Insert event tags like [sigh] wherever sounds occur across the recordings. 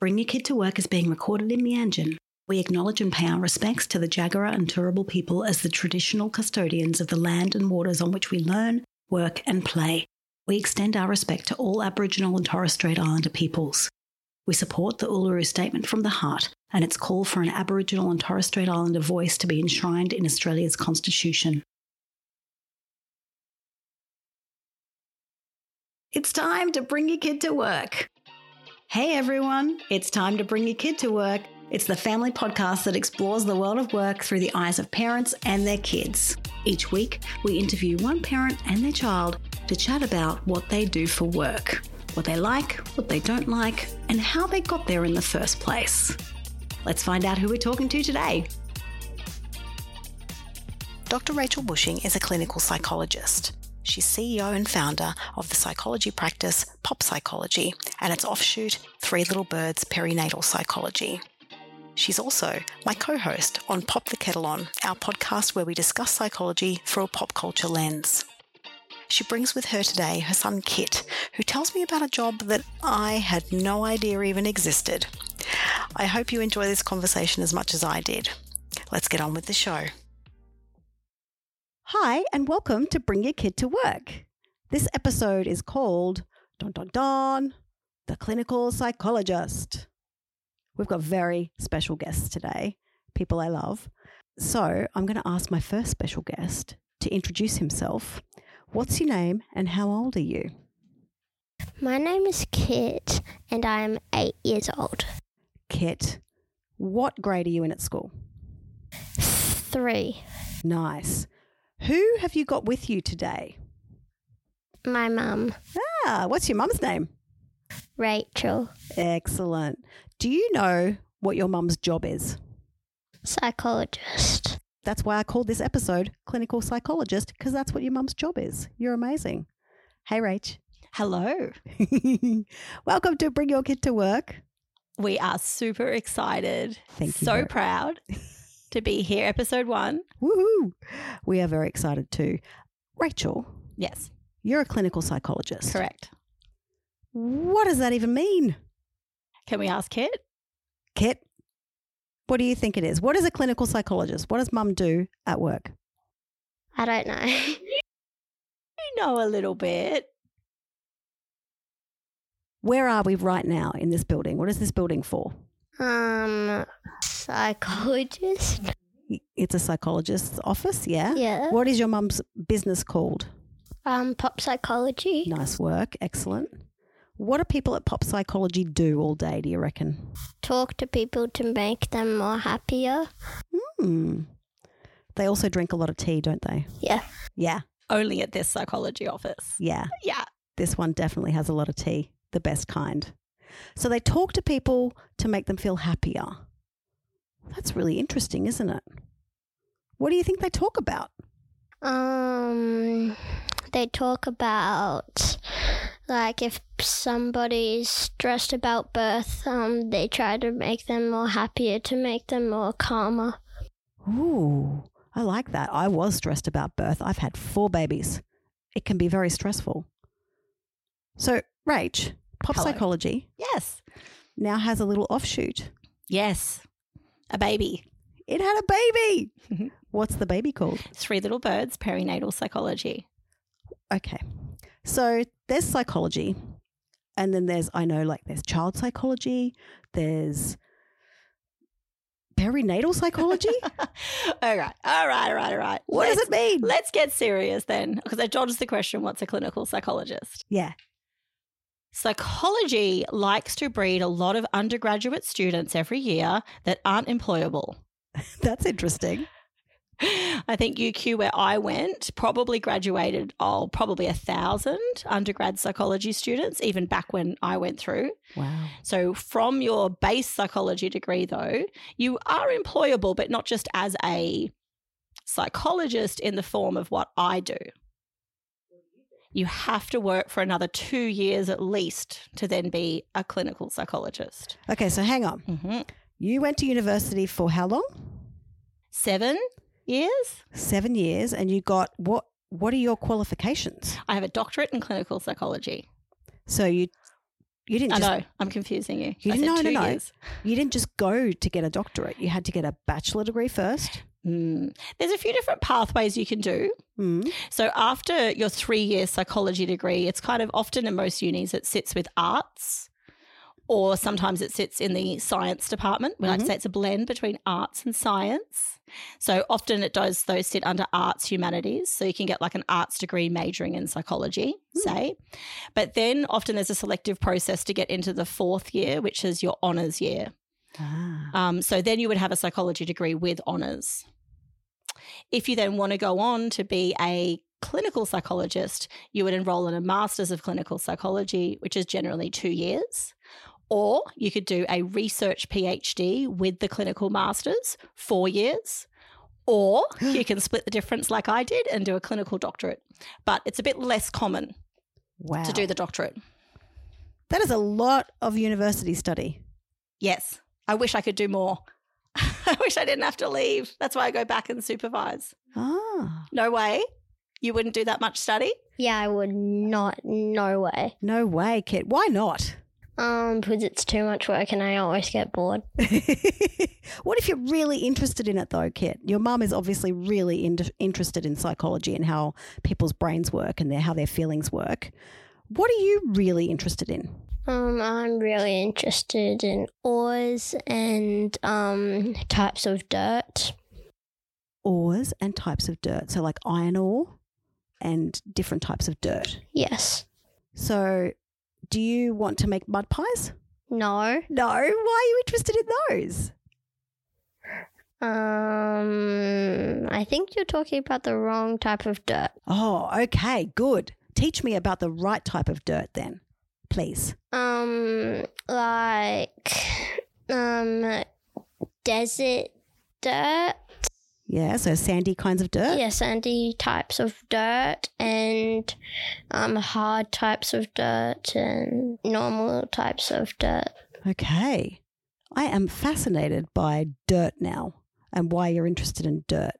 Bring Your Kid to Work is being recorded in Meanjin. We acknowledge and pay our respects to the Jagera and Turrbal people as the traditional custodians of the land and waters on which we learn, work, and play. We extend our respect to all Aboriginal and Torres Strait Islander peoples. We support the Uluru Statement from the Heart and its call for an Aboriginal and Torres Strait Islander voice to be enshrined in Australia's Constitution. It's time to bring your kid to work. Hey everyone, it's time to bring your kid to work. It's the family podcast that explores the world of work through the eyes of parents and their kids. Each week, we interview one parent and their child to chat about what they do for work, what they like, what they don't like, and how they got there in the first place. Let's find out who we're talking to today. Dr. Rachel Bushing is a clinical psychologist. She's CEO and founder of the psychology practice Pop Psychology and its offshoot Three Little Birds Perinatal Psychology. She's also my co host on Pop the Kettle On, our podcast where we discuss psychology through a pop culture lens. She brings with her today her son Kit, who tells me about a job that I had no idea even existed. I hope you enjoy this conversation as much as I did. Let's get on with the show. Hi, and welcome to Bring Your Kid to Work. This episode is called Don Don Don, the Clinical Psychologist. We've got very special guests today, people I love. So I'm going to ask my first special guest to introduce himself. What's your name and how old are you? My name is Kit and I am eight years old. Kit, what grade are you in at school? Three. Nice. Who have you got with you today? My mum, Ah, what's your mum's name? Rachel, Excellent. Do you know what your mum's job is? psychologist. That's why I called this episode Clinical Psychologist, because that's what your mum's job is. You're amazing. Hey, Rach. Hello. [laughs] Welcome to Bring Your Kid to Work. We are super excited. Thank you So very- proud [laughs] to be here, episode one. Woohoo! We are very excited too. Rachel, Yes, you're a clinical psychologist. correct. What does that even mean? Can we ask Kit? Kit, what do you think it is? What is a clinical psychologist? What does mum do at work? I don't know. [laughs] You know a little bit. Where are we right now in this building? What is this building for? um, psychologist. It's a psychologist's office, yeah? Yeah. What is your mum's business called? Um, pop psychology. Nice work. Excellent. What do people at Pop Psychology do all day, do you reckon? Talk to people to make them more happier. Hmm. They also drink a lot of tea, don't they? Yeah. Yeah. Only at this psychology office. Yeah. Yeah. This one definitely has a lot of tea, the best kind. So they talk to people to make them feel happier. That's really interesting, isn't it? What do you think they talk about? Um, they talk about like if somebody's stressed about birth, um, they try to make them more happier to make them more calmer. Ooh, I like that. I was stressed about birth. I've had four babies. It can be very stressful. So, Rach, pop Hello. psychology Yes. now has a little offshoot. Yes. A baby. It had a baby. Mhm. What's the baby called? Three little birds, perinatal psychology. Okay. So there's psychology, and then there's, I know, like there's child psychology, there's perinatal psychology. [laughs] all right. All right. All right. All right. what does Let's- it mean? Let's get serious then, because I dodged the question what's a clinical psychologist? yeah. Psychology likes to breed a lot of undergraduate students every year that aren't employable. [laughs] That's interesting. I think UQ, where I went, probably graduated, oh, probably a thousand undergrad psychology students, even back when I went through. Wow. So, from your base psychology degree, though, you are employable, but not just as a psychologist in the form of what I do. You have to work for another two years at least to then be a clinical psychologist. Okay, so hang on. hmm You went to university for how long? Seven years. Seven years, and you got what? What are your qualifications? I have a doctorate in clinical psychology. So you You didn't I just know. I'm confusing you. You I didn't- said no, no, two no. years. you didn't just go to get a doctorate. You had to get a bachelor degree first. Mm. There's a few different pathways you can do. Mm. So after your three year psychology degree, it's kind of often in most unis it sits with arts. Or sometimes it sits in the science department. We like to Mhm. say it's a blend between arts and science. So often it does those sit under arts humanities. So you can get like an arts degree majoring in psychology, say. But then often there's a selective process to get into the fourth year, which is your honours year. Ah. Um, so then you would have a psychology degree with honours. If you then want to go on to be a clinical psychologist, you would enroll in a master's of clinical psychology, which is generally two years. Or you could do a research PhD with the clinical masters, four years. Or [gasps] you can split the difference like I did and do a clinical doctorate. But it's a bit less common Wow. to do the doctorate. that is a lot of university study. Yes. I wish I could do more. [laughs] I wish I didn't have to leave. That's why I go back and supervise. Ah. No way. You wouldn't do that much study? Yeah, I would not. No way. No way, Kit. Why not? Um, because it's too much work and I always get bored. [laughs] what if you're really interested in it, though, Kit? Your mum is obviously really in- interested in psychology and how people's brains work and their, how their feelings work. What are you really interested in? Um, I'm really interested in ores and um types of dirt. Ores and types of dirt. So, like iron ore and different types of dirt. Yes. So, do you want to make mud pies? No. No. Why are you interested in those? Um, I think you're talking about the wrong type of dirt. Oh, okay. Good. Teach me about the right type of dirt then, please. Um, like um, desert dirt. Yeah. So, sandy kinds of dirt. Yeah, sandy types of dirt and um hard types of dirt and normal types of dirt. Okay. I am fascinated by dirt now and why you're interested in dirt.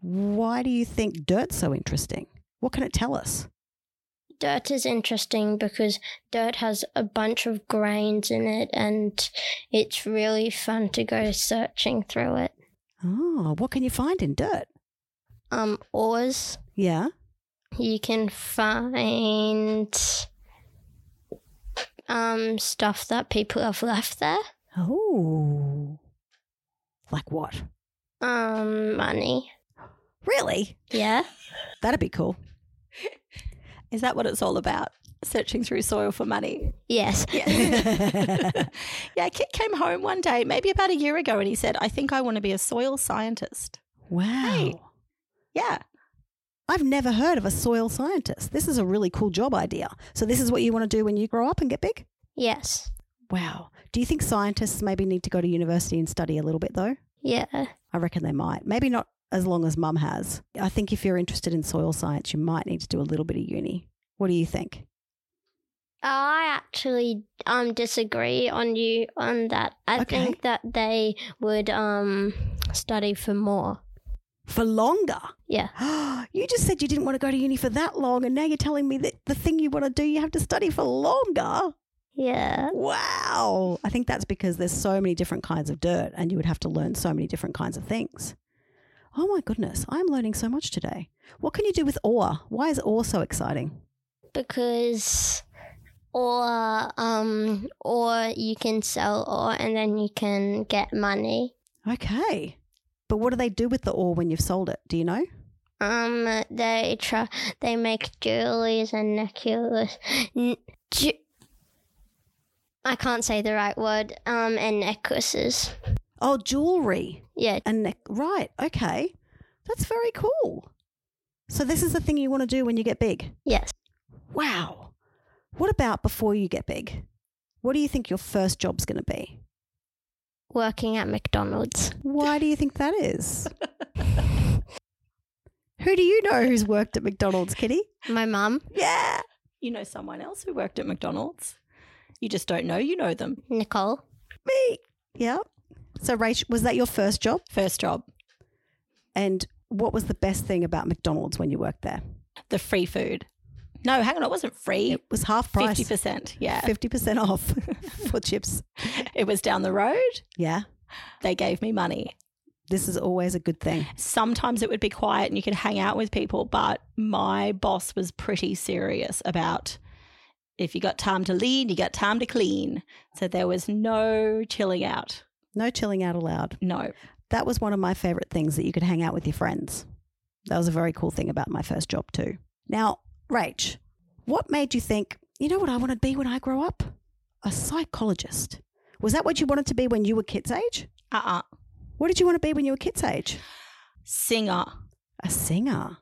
Why do you think dirt's so interesting? What can it tell us? Dirt is interesting because dirt has a bunch of grains in it and it's really fun to go searching through it. Oh, what can you find in dirt? Um ores Yeah. you can find um stuff that people have left there. Oh. Like what? Um money. Really? Yeah. That'd be cool. [laughs] Is that what it's all about? Searching through soil for money. Yes. Yeah. [laughs] yeah, Kit came home one day, maybe about a year ago, and he said, I think I want to be a soil scientist. Wow. Hey. Yeah. I've never heard of a soil scientist. This is a really cool job idea. So, this is what you want to do when you grow up and get big? Yes. Wow. Do you think scientists maybe need to go to university and study a little bit, though? Yeah. I reckon they might. Maybe not as long as mum has. I think if you're interested in soil science, you might need to do a little bit of uni. What do you think? I actually um disagree on you on that. I Okay. think that they would um study for more. For longer? Yeah. [gasps] you just said you didn't want to go to uni for that long, and now you're telling me that the thing you want to do, you have to study for longer. Yeah. Wow. I think that's because there's so many different kinds of dirt, and you would have to learn so many different kinds of things. Oh my goodness, I'm learning so much today. What can you do with ore? Why is ore so exciting? Because or um or you can sell ore and then you can get money. Okay. But what do they do with the ore when you've sold it? Do you know? Um they try they make jewelries and necklaces. N- ju- I can't say the right word. Um and necklaces. Oh, jewelry. Yeah. And neck- right, okay. That's very cool. So this is the thing you want to do when you get big. Yes. Wow. What about before you get big? What do you think your first job's going to be? Working at McDonald's. Why do you think that is? [laughs] Who do you know who's worked at McDonald's, Kitty? My mum, Yeah. You know someone else who worked at McDonald's. You just don't know you know them. Nicole. Me. Yeah. So, Rach, was that your first job? First job, And what was the best thing about McDonald's when you worked there? the free food. No, hang on, it wasn't free. It was half price. Fifty percent. Yeah, Fifty percent off [laughs] for chips. it was down the road. Yeah, They gave me money. this is always a good thing. Sometimes it would be quiet and you could hang out with people, but my boss was pretty serious about if you got time to lead, you got time to clean. So there was no chilling out. No chilling out allowed. No. That was one of my favorite things that you could hang out with your friends. That was a very cool thing about my first job too. Now, Rach, what made you think, you know what I want to be when I grow up? A psychologist. Was that what you wanted to be when you were kids' age? Uh uh What did you want to be when you were kids' age? Singer. A singer.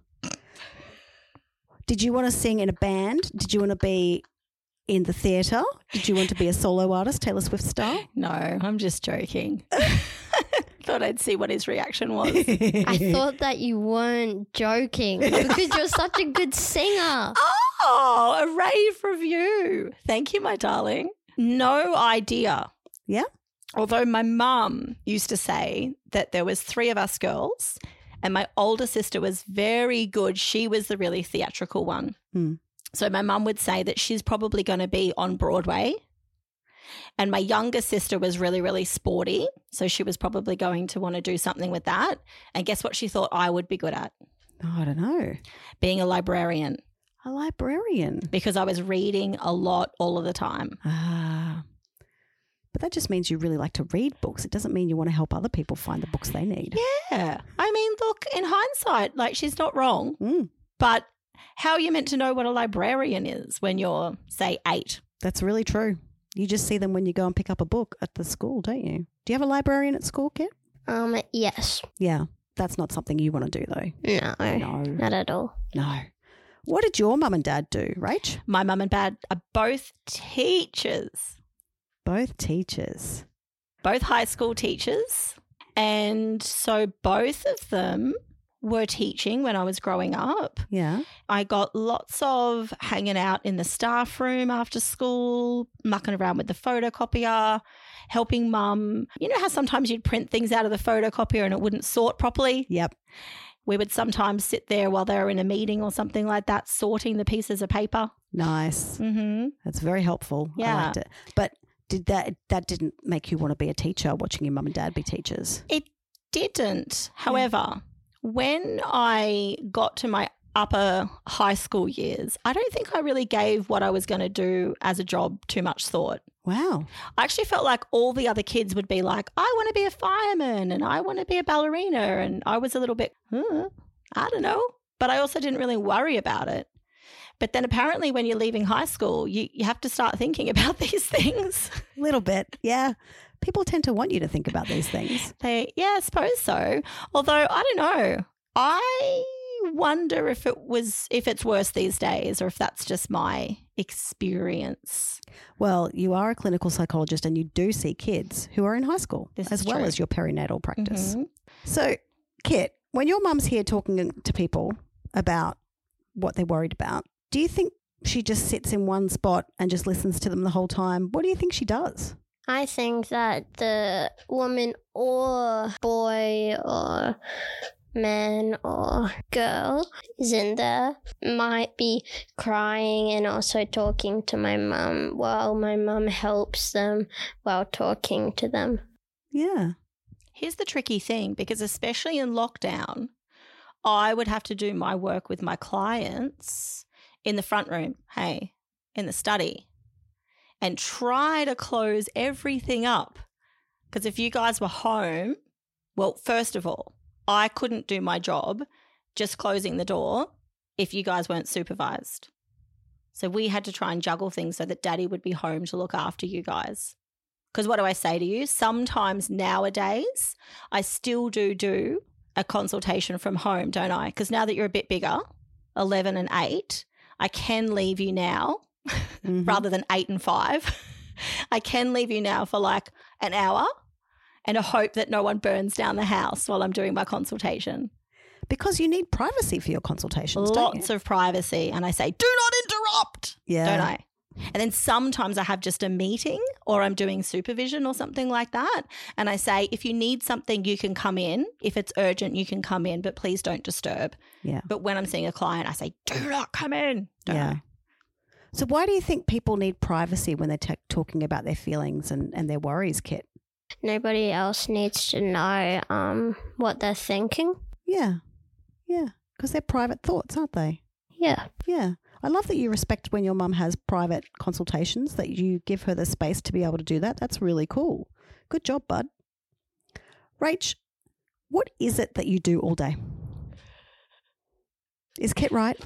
Did you want to sing in a band? Did you want to be in the theatre? Did you want to be a solo artist, Taylor Swift style? No, I'm just joking. [laughs] Thought I'd see what his reaction was. [laughs] I thought that you weren't joking [laughs] because you're such a good singer. Oh, a rave review. Thank you, my darling. No idea. Yeah? Although my mum used to say that there was three of us girls and my older sister was very good. She was the really theatrical one. Hmm. So my mum would say that she's probably going to be on Broadway. And my younger sister was really, really sporty. So she was probably going to want to do something with that. And guess what she thought I would be good at? Oh, I don't know. Being a librarian A librarian. because I was reading a lot all of the time. Ah. But that just means you really like to read books. It doesn't mean you want to help other people find the books they need. Yeah. I mean, look, in hindsight, like she's not wrong. Mm, But how are you meant to know what a librarian is when you're, say, eight? that's really true. You just see them when you go and pick up a book at the school, don't you? Do you have a librarian at school, Kit? Um, yes. Yeah. That's not something you want to do, though. No, No. not at all. No. What did your mum and dad do, Rach? My mum and dad are both teachers, Both teachers. both high school teachers. And so both of them were teaching when I was growing up. Yeah. I got lots of hanging out in the staff room after school, mucking around with the photocopier, helping mum. You know how sometimes you'd print things out of the photocopier and it wouldn't sort properly? Yep. We would sometimes sit there while they were in a meeting or something like that, sorting the pieces of paper. Nice. Mm-hmm. That's very helpful. I Yeah. liked it. But did that that didn't make you want to be a teacher watching your mum and dad be teachers? It didn't. However, when I got to my upper high school years, I don't think I really gave what I was going to do as a job too much thought. Wow. I actually felt like all the other kids would be like, I want to be a fireman and I want to be a ballerina. And I was a little bit, I don't know. But I also didn't really worry about it. But then apparently, when you're leaving high school, you, you have to start thinking [laughs] about these things. A little bit. Yeah. People tend to want you to think about these things. [laughs] They, yeah, I suppose so. Although I don't know. I wonder if it was if it's worse these days or if that's just my experience. Well, you are a clinical psychologist and you do see kids who are in high school This as well true. as your perinatal practice. Mhm. So, Kit, when your mum's here talking to people about what they're worried about, do you think she just sits in one spot and just listens to them the whole time? What do you think she does? I think that the woman or boy or man or girl is in there might be crying and also talking to my mum while my mum helps them while talking to them. Yeah. Here's the tricky thing because, especially in lockdown, I would have to do my work with my clients in the front room, hey, in the study, and try to close everything up. Because if you guys were home, well, first of all, I couldn't do my job just closing the door if you guys weren't supervised. So we had to try and juggle things so that daddy would be home to look after you guys. Because what do I say to you? Sometimes nowadays, I still do do a consultation from home, don't I? Because now that you're a bit bigger, 11 and 8, I can leave you now Mhm. rather than 8 and 5. [laughs] I can leave you now for like an hour and a hope that no one burns down the house while I'm doing my consultation. Because you need privacy for your consultations, don't Lots of privacy. And I say, do not interrupt, yeah. don't I? And then sometimes I have just a meeting or I'm doing supervision or something like that. And I say, if you need something, you can come in. If it's urgent, you can come in, but please don't disturb. Yeah. But when I'm seeing a client, I say, do not come in. Don't yeah. I? So why do you think people need privacy when they're ta talking about their feelings and, and their worries, Kit? Nobody else needs to know um, what they're thinking. Yeah. Yeah. Because they're private thoughts, aren't they? Yeah. Yeah. I love that you respect when your mum has private consultations, that you give her the space to be able to do that. That's really cool. Good job, bud. Rach, what is it that you do all day? Is Kit right?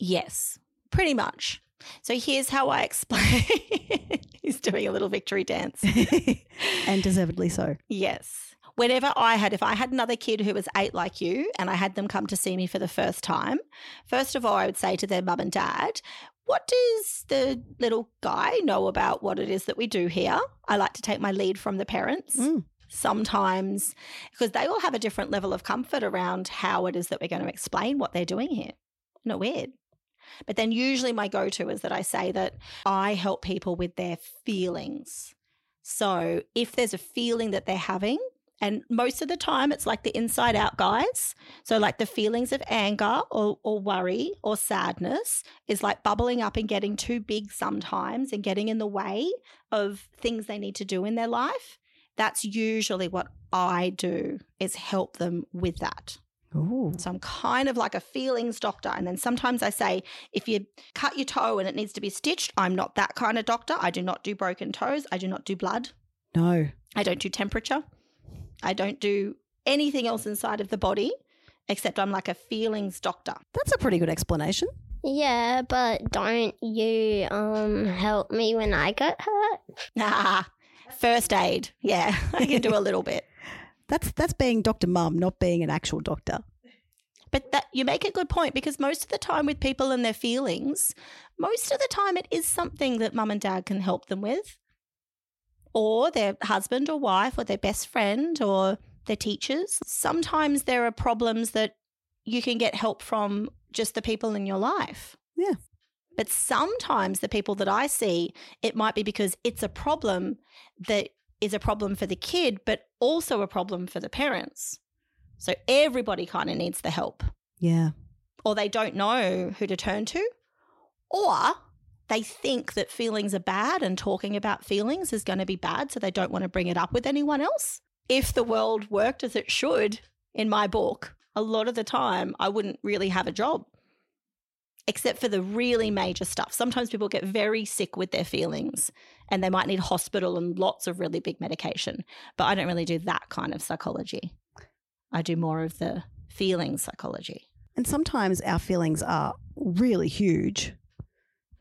Yes, pretty much. So here's how I explain. [laughs] He's doing a little victory dance. [laughs] and deservedly so. Yes. Whenever I had, if I had another kid who was eight like you and I had them come to see me for the first time, first of all, I would say to their mum and dad, what does the little guy know about what it is that we do here? I like to take my lead from the parents. Mm. Sometimes, because they all have a different level of comfort around how it is that we're going to explain what they're doing here. Not weird? But then usually my go to is that I say that I help people with their feelings. So if there's a feeling that they're having, and most of the time it's like the inside out guys. So, like the feelings of anger or, or worry or sadness is like bubbling up and getting too big sometimes and getting in the way of things they need to do in their life. That's usually what I do is help them with that. Ooh. So I'm kind of like a feelings doctor. And then sometimes I say, if you cut your toe and it needs to be stitched, I'm not that kind of doctor. I do not do broken toes. I do not do blood. No. I don't do temperature. I don't do anything else inside of the body except I'm like a feelings doctor. That's a pretty good explanation. Yeah, but don't you um help me when I get hurt? Ah, [laughs] first aid. Yeah, I can do a little bit. That's that's being Dr. Mum, not being an actual doctor. But that you make a good point because most of the time with people and their feelings, most of the time it is something that mum and dad can help them with. Or their husband or wife or their best friend or their teachers. Sometimes there are problems that you can get help from just the people in your life. Yeah. But sometimes the people that I see, it might be because it's a problem that is a problem for the kid, but also a problem for the parents. So everybody kind of needs the help, Yeah. or they don't know who to turn to, or they think that feelings are bad and talking about feelings is going to be bad, so they don't want to bring it up with anyone else. If the world worked as it should, in my book, a lot of the time I wouldn't really have a job. Except for the really major stuff. Sometimes people get very sick with their feelings and they might need hospital and lots of really big medication. But I don't really do that kind of psychology. I do more of the feelings psychology. And sometimes our feelings are really huge,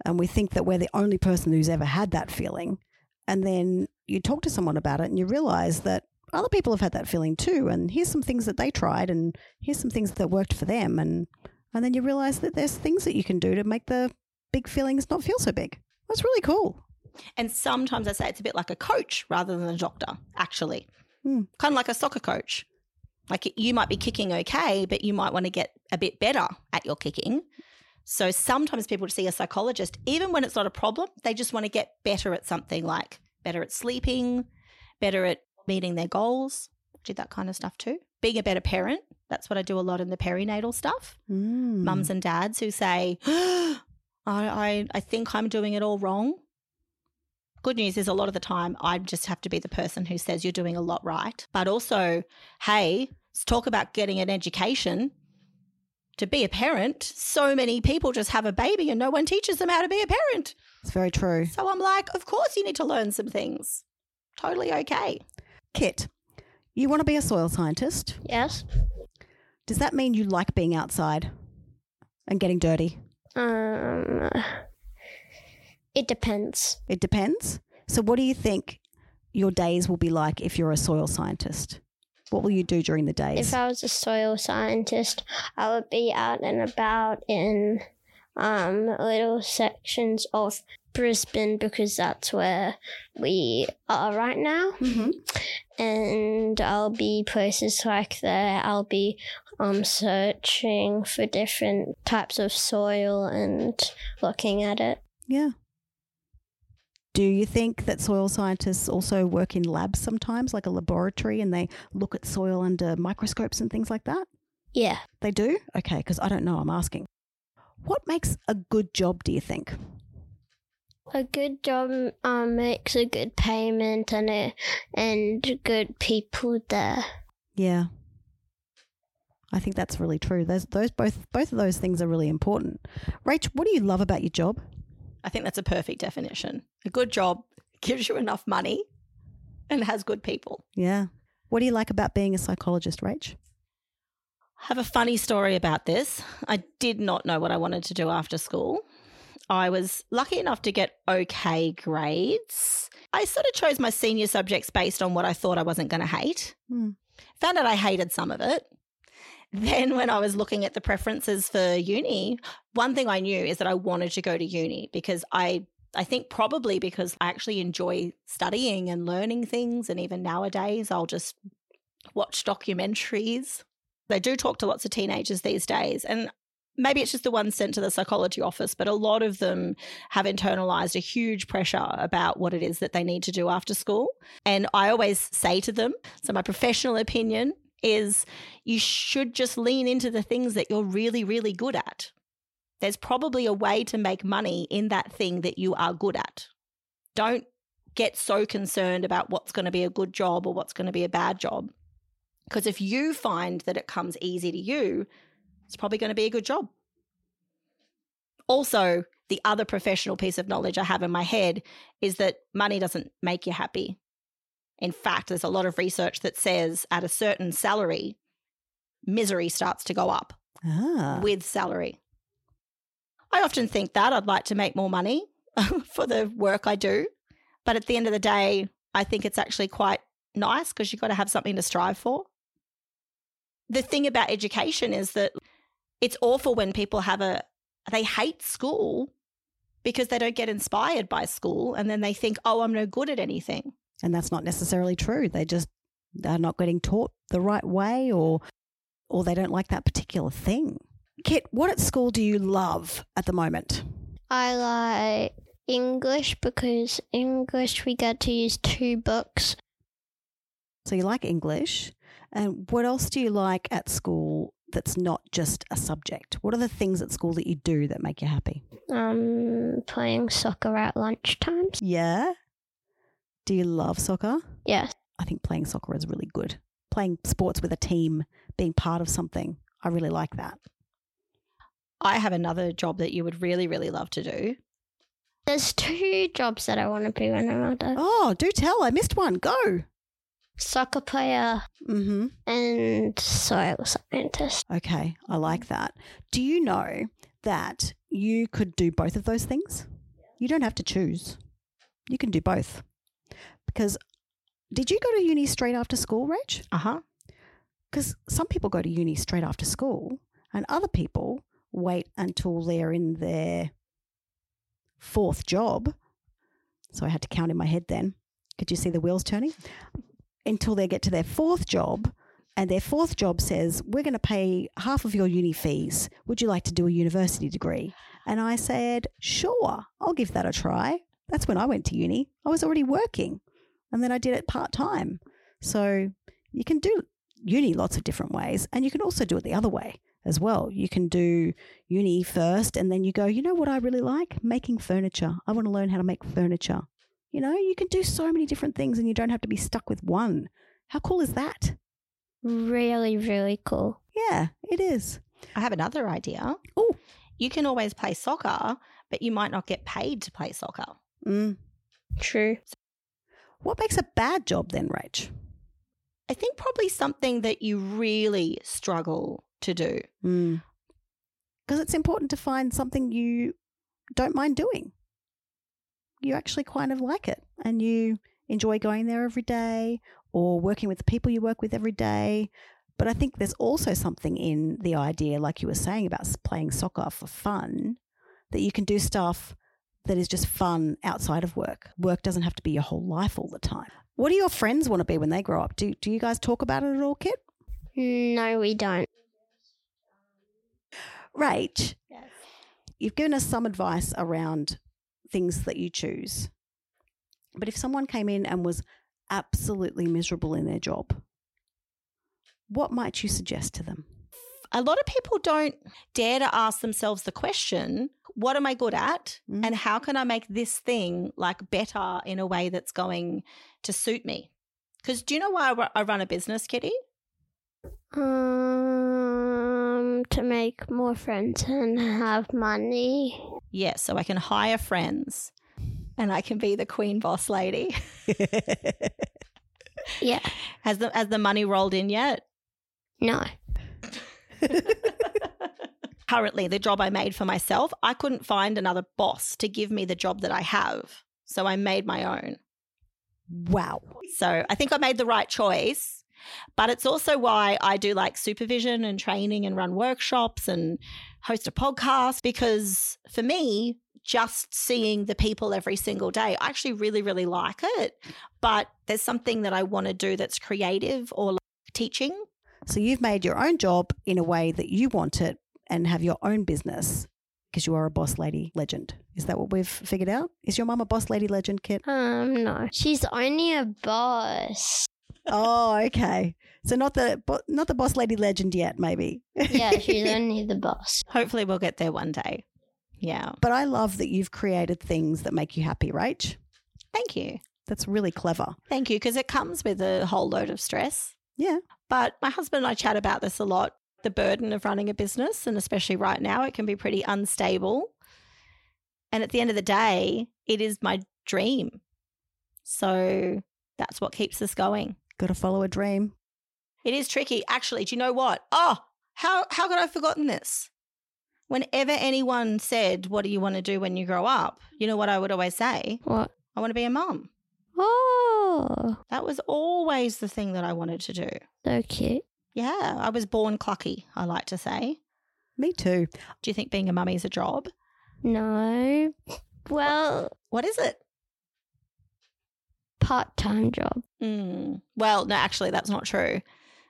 and we think that we're the only person who's ever had that feeling. And then you talk to someone about it, and you realize that other people have had that feeling too. And here's some things that they tried, and here's some things that worked for them. And and then you realize that there's things that you can do to make the big feelings not feel so big. That's really cool. And sometimes I say it's a bit like a coach rather than a doctor, actually. Hmm. Kind of like a soccer coach. Like you might be kicking okay, but you might want to get a bit better at your kicking. So sometimes people see a psychologist, even when it's not a problem, they just want to get better at something like better at sleeping, better at meeting their goals. Do that kind of stuff too. Being a better parent. That's what I do a lot in the perinatal stuff. Mm. Mums and dads who say, [gasps] I, I, I think I'm doing it all wrong. Good news is a lot of the time I just have to be the person who says you're doing a lot right. But also, hey, let's talk about getting an education. To be a parent, so many people just have a baby and no one teaches them how to be a parent. It's very true. So I'm like, of course you need to learn some things. Totally okay. Kit, you want to be a soil scientist. Yes. Does that mean you like being outside and getting dirty? Um, it depends. It depends. So, what do you think your days will be like if you're a soil scientist? What will you do during the days? If I was a soil scientist, I would be out and about in um, little sections of Brisbane because that's where we are right now. mm-hmm. And I'll be places like that. I'll be um, searching for different types of soil and looking at it. Yeah. Do you think that soil scientists also work in labs sometimes, like a laboratory, and they look at soil under microscopes and things like that? Yeah. They do? Okay, because I don't know. I'm asking. What makes a good job, do you think? A good job um, makes a good payment and a, and good people there. Yeah. I think that's really true. Those, those both both of those things are really important. Rach, what do you love about your job? I think that's a perfect definition. A good job gives you enough money and has good people. Yeah. What do you like about being a psychologist, Rach? I have a funny story about this. I did not know what I wanted to do after school. I was lucky enough to get okay grades. I sort of chose my senior subjects based on what I thought I wasn't going to hate. Hmm. Found out I hated some of it. Then, when I was looking at the preferences for uni, one thing I knew is that I wanted to go to uni because I I think probably because I actually enjoy studying and learning things. And even nowadays, I'll just watch documentaries. They do talk to lots of teenagers these days. And maybe it's just the ones sent to the psychology office, but a lot of them have internalized a huge pressure about what it is that they need to do after school. And I always say to them, so my professional opinion is you should just lean into the things that you're really, really good at. There's probably a way to make money in that thing that you are good at. Don't get so concerned about what's going to be a good job or what's going to be a bad job. Because if you find that it comes easy to you, it's probably going to be a good job. Also, the other professional piece of knowledge I have in my head is that money doesn't make you happy. In fact, there's a lot of research that says at a certain salary, misery starts to go up Ah. with salary. I often think that I'd like to make more money [laughs] for the work I do. But at the end of the day, I think it's actually quite nice because you've got to have something to strive for. The thing about education is that it's awful when people have a, they hate school because they don't get inspired by school and then they think, oh, I'm no good at anything. And that's not necessarily true. They just are not getting taught the right way or or they don't like that particular thing. Kit, what at school do you love at the moment? I like English because English we get to use two books. So you like English. And what else do you like at school that's not just a subject? What are the things at school that you do that make you happy? Um, playing soccer at lunchtimes. Yeah. Do you love soccer? Yes. I think playing soccer is really good. Playing sports with a team, being part of something. I really like that. I have another job that you would really, really love to do. There's two jobs that I want to be when I'm older. Oh, do tell. I missed one. Go. Soccer player Mm-hmm. and soil scientist. Okay, I like that. Do you know that you could do both of those things? You don't have to choose. You can do both. Because did you go to uni straight after school, Rach? Uh huh. Because some people go to uni straight after school, and other people wait until they're in their fourth job. So I had to count in my head then. Could you see the wheels turning? Until they get to their fourth job, and their fourth job says, We're going to pay half of your uni fees. Would you like to do a university degree? And I said, Sure, I'll give that a try. That's when I went to uni. I was already working, and then I did it part time. So you can do uni lots of different ways, and you can also do it the other way as well. You can do uni first, and then you go, You know what I really like? Making furniture. I want to learn how to make furniture. You know, you can do so many different things, and you don't have to be stuck with one. How cool is that? Really, really cool. Yeah, it is. I have another idea. Oh. You can always play soccer, but you might not get paid to play soccer. Mm. True. What makes a bad job then, Rach? I think probably something that you really struggle to do. Hmm. Because it's important to find something you don't mind doing. You actually kind of like it and you enjoy going there every day or working with the people you work with every day. But I think there's also something in the idea, like you were saying, about playing soccer for fun, that you can do stuff that is just fun outside of work. Work doesn't have to be your whole life all the time. What do your friends want to be when they grow up? Do, do you guys talk about it at all, Kit? No, we don't. Rach, Yes. you've given us some advice around things that you choose. But if someone came in and was absolutely miserable in their job, what might you suggest to them? A lot of people don't dare to ask themselves the question, what am I good at? Mm. And how can I make this thing like better in a way that's going to suit me? Because do you know why I run a business, Kitty? Um, to make more friends and have money. Yes, so I can hire friends and I can be the queen boss lady. [laughs] Yeah. Has the has the money rolled in yet? No. [laughs] Currently, the job I made for myself, I couldn't find another boss to give me the job that I have. So I made my own. wow. So I think I made the right choice. But it's also why I do like supervision and training and run workshops and host a podcast because for me, just seeing the people every single day, I actually really, really like it. But there's something that I want to do that's creative or like teaching. So you've made your own job in a way that you want it and have your own business because you are a boss lady legend. Is that what we've figured out? Is your mum a boss lady legend, Kit? Um, no. She's only a boss. oh, okay. So not the not the boss lady legend yet, maybe. Yeah, [laughs] she's only the boss. Hopefully, we'll get there one day. Yeah. But I love that you've created things that make you happy, Rach. Thank you. That's really clever. Thank you. Because it comes with a whole load of stress. Yeah. But my husband and I chat about this a lot the burden of running a business, and especially right now, it can be pretty unstable. And at the end of the day, it is my dream. So that's what keeps us going. Got to follow a dream. It is tricky. Actually, do you know what? Oh, how, how could I have forgotten this? Whenever anyone said, What do you want to do when you grow up? You know what I would always say? What? I want to be a mum. Oh, That was always the thing that I wanted to do. so cute. Yeah, I was born clucky, I like to say. Me too. Do you think being a mummy is a job? No. Well, What is it? part time job. Mm. Well, no, actually, that's not true.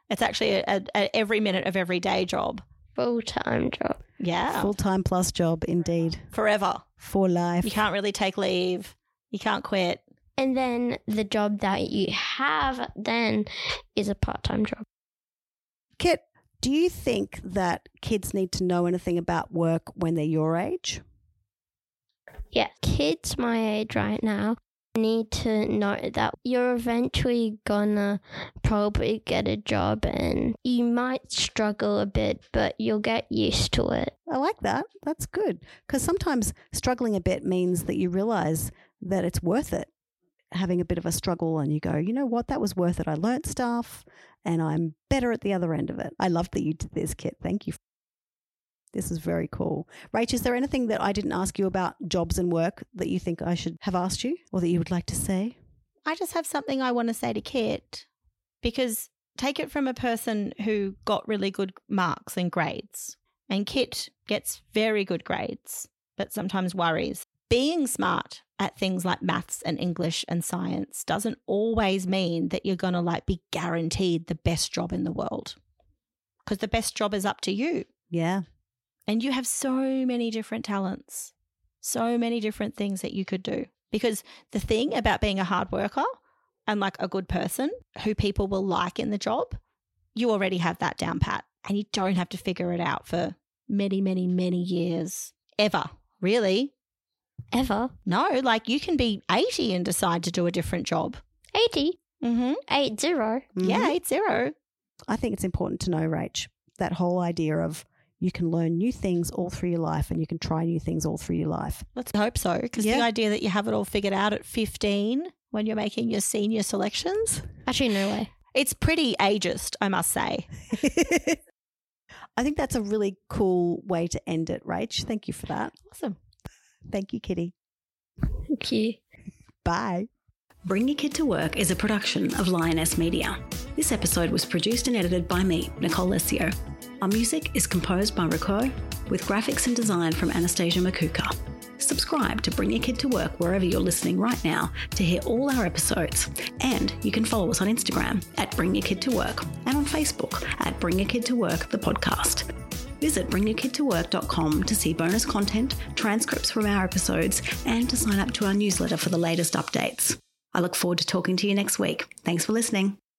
It's actually a, a, a every minute of every day job. Full time job. Yeah, Full time plus job, indeed. forever. For life. You can't really take leave. You can't quit. And then the job that you have then is a part time job. Kit, do you think that kids need to know anything about work when they're your age? Yeah, kids my age right now need to know that you're eventually gonna probably get a job and you might struggle a bit, but you'll get used to it. I like that. That's good. Because sometimes struggling a bit means that you realize that it's worth it. Having a bit of a struggle and you go, you know what, that was worth it. I learnt stuff and I'm better at the other end of it. I love that you did this, Kit. Thank you. This is very cool. Rach, is there anything that I didn't ask you about jobs and work that you think I should have asked you or that you would like to say? I just have something I want to say to Kit because take it from a person who got really good marks and grades. And Kit gets very good grades, but sometimes worries. Being smart at things like maths and English and science doesn't always mean that you're going to like be guaranteed the best job in the world. Because the best job is up to you. Yeah. And you have so many different talents, so many different things that you could do. Because the thing about being a hard worker and like a good person who people will like in the job, you already have that down pat and you don't have to figure it out for many, many, many years ever. Really? Ever. No, like you can be 80 and decide to do a different job. 80, Mm-hmm. 80. Yeah, it's zero. I think it's important to know, Rach, that whole idea of you can learn new things all through your life and you can try new things all through your life. Let's hope so. Because Yeah. the idea that you have it all figured out at 15 when you're making your senior selections, Actually, no way. it's pretty ageist, I must say. [laughs] [laughs] I think that's a really cool way to end it, Rach. Thank you for that. Awesome. Thank you, Kitty. Thank you. Bye. Bring Your Kid to Work is a production of Lioness Media. This episode was produced and edited by me, Nicole Lesio. Our music is composed by Rico, with graphics and design from Anastasia Makuka. Subscribe to Bring Your Kid to Work wherever you're listening right now to hear all our episodes. And you can follow us on Instagram at Bring Your Kid to Work and on Facebook at Bring Your Kid to Work, the podcast. Visit bringyourkidtowork.com to see bonus content, transcripts from our episodes, and to sign up to our newsletter for the latest updates. I look forward to talking to you next week. Thanks for listening.